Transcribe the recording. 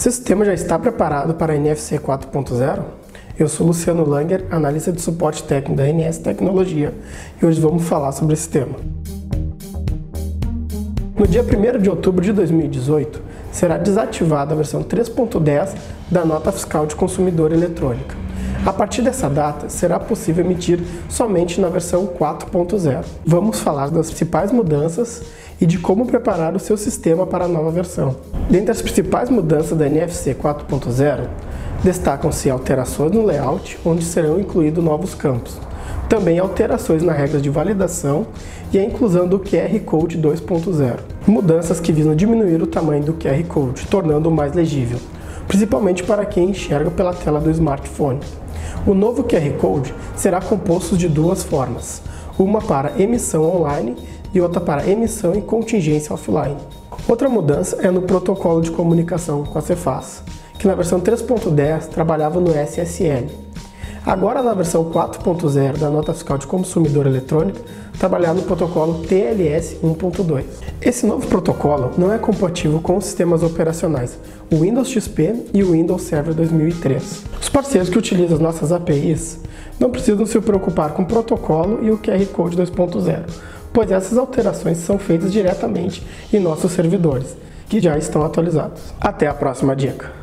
Seu sistema já está preparado para a NFC 4.0? Eu sou Luciano Langer, analista de suporte técnico da NS Tecnologia, e hoje vamos falar sobre esse tema. No dia 1 de outubro de 2018, será desativada a versão 3.10 da Nota Fiscal de Consumidor Eletrônica. A partir dessa data, será possível emitir somente na versão 4.0. Vamos falar das principais mudanças e de como preparar o seu sistema para a nova versão. Dentre as principais mudanças da NFC 4.0, destacam-se alterações no layout, onde serão incluídos novos campos. Também alterações na regra de validação e a inclusão do QR Code 2.0. Mudanças que visam diminuir o tamanho do QR Code, tornando-o mais legível, principalmente para quem enxerga pela tela do smartphone. O novo QR Code será composto de duas formas, uma para emissão online e outra para emissão e contingência offline. Outra mudança é no protocolo de comunicação com a Cefaz, que na versão 3.10 trabalhava no SSL. Agora na versão 4.0 da nota fiscal de consumidor eletrônica, trabalhar no protocolo TLS 1.2. Esse novo protocolo não é compatível com os sistemas operacionais, o Windows XP e o Windows Server 2003. Os parceiros que utilizam as nossas APIs não precisam se preocupar com o protocolo e o QR Code 2.0, pois essas alterações são feitas diretamente em nossos servidores, que já estão atualizados. Até a próxima dica!